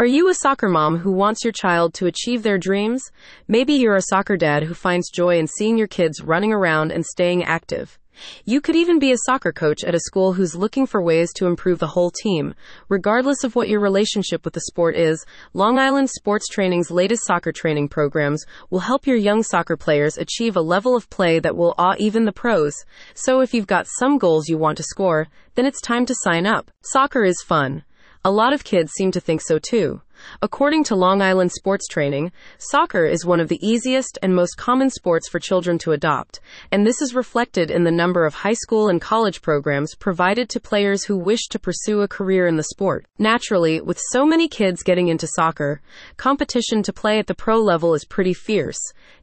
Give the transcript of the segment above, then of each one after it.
Are you a soccer mom who wants your child to achieve their dreams? Maybe you're a soccer dad who finds joy in seeing your kids running around and staying active. You could even be a soccer coach at a school who's looking for ways to improve the whole team. Regardless of what your relationship with the sport is, Long Island Sports Training's latest soccer training programs will help your young soccer players achieve a level of play that will awe even the pros. So if you've got some goals you want to score, then it's time to sign up. Soccer is fun. A lot of kids seem to think so too. According to Long Island Sports Training, soccer is one of the easiest and most common sports for children to adopt, and this is reflected in the number of high school and college programs provided to players who wish to pursue a career in the sport. Naturally, with so many kids getting into soccer, competition to play at the pro level is pretty fierce.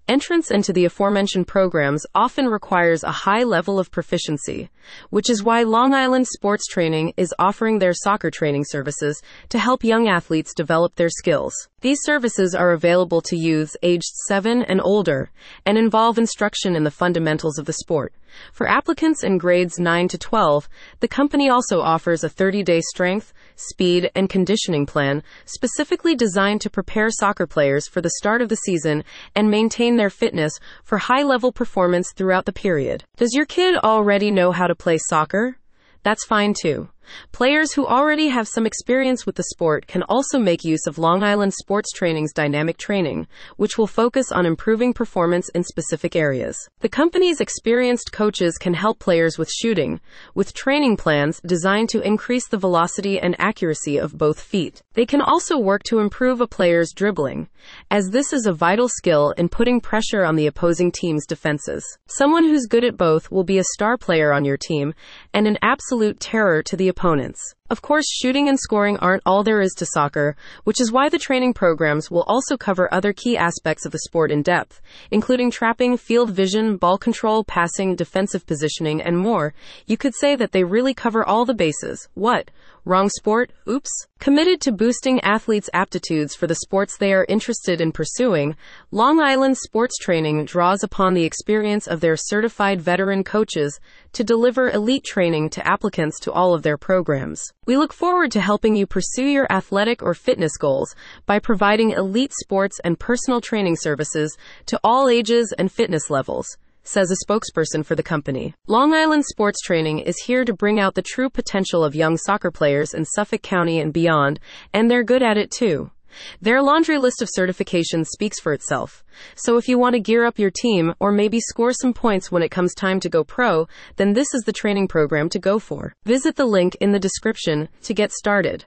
Entrance into the aforementioned programs often requires a high level of proficiency, which is why Long Island Sports Training is offering their soccer training services to help young athletes develop their skills. These services are available to youths aged 7 and older and involve instruction in the fundamentals of the sport. For applicants in grades 9 to 12, the company also offers a 30 day strength, speed, and conditioning plan specifically designed to prepare soccer players for the start of the season and maintain their fitness for high level performance throughout the period. Does your kid already know how to play soccer? That's fine too. Players who already have some experience with the sport can also make use of Long Island Sports Training's dynamic training, which will focus on improving performance in specific areas. The company's experienced coaches can help players with shooting, with training plans designed to increase the velocity and accuracy of both feet. They can also work to improve a player's dribbling, as this is a vital skill in putting pressure on the opposing team's defenses. Someone who's good at both will be a star player on your team and an absolute terror to the opponents. Of course, shooting and scoring aren't all there is to soccer, which is why the training programs will also cover other key aspects of the sport in depth, including trapping, field vision, ball control, passing, defensive positioning, and more. You could say that they really cover all the bases. What? Wrong sport? Oops. Committed to boosting athletes' aptitudes for the sports they are interested in pursuing, Long Island Sports Training draws upon the experience of their certified veteran coaches to deliver elite training to applicants to all of their programs. We look forward to helping you pursue your athletic or fitness goals by providing elite sports and personal training services to all ages and fitness levels says a spokesperson for the company. Long Island Sports Training is here to bring out the true potential of young soccer players in Suffolk County and beyond, and they're good at it too. Their laundry list of certifications speaks for itself. So if you want to gear up your team or maybe score some points when it comes time to go pro, then this is the training program to go for. Visit the link in the description to get started.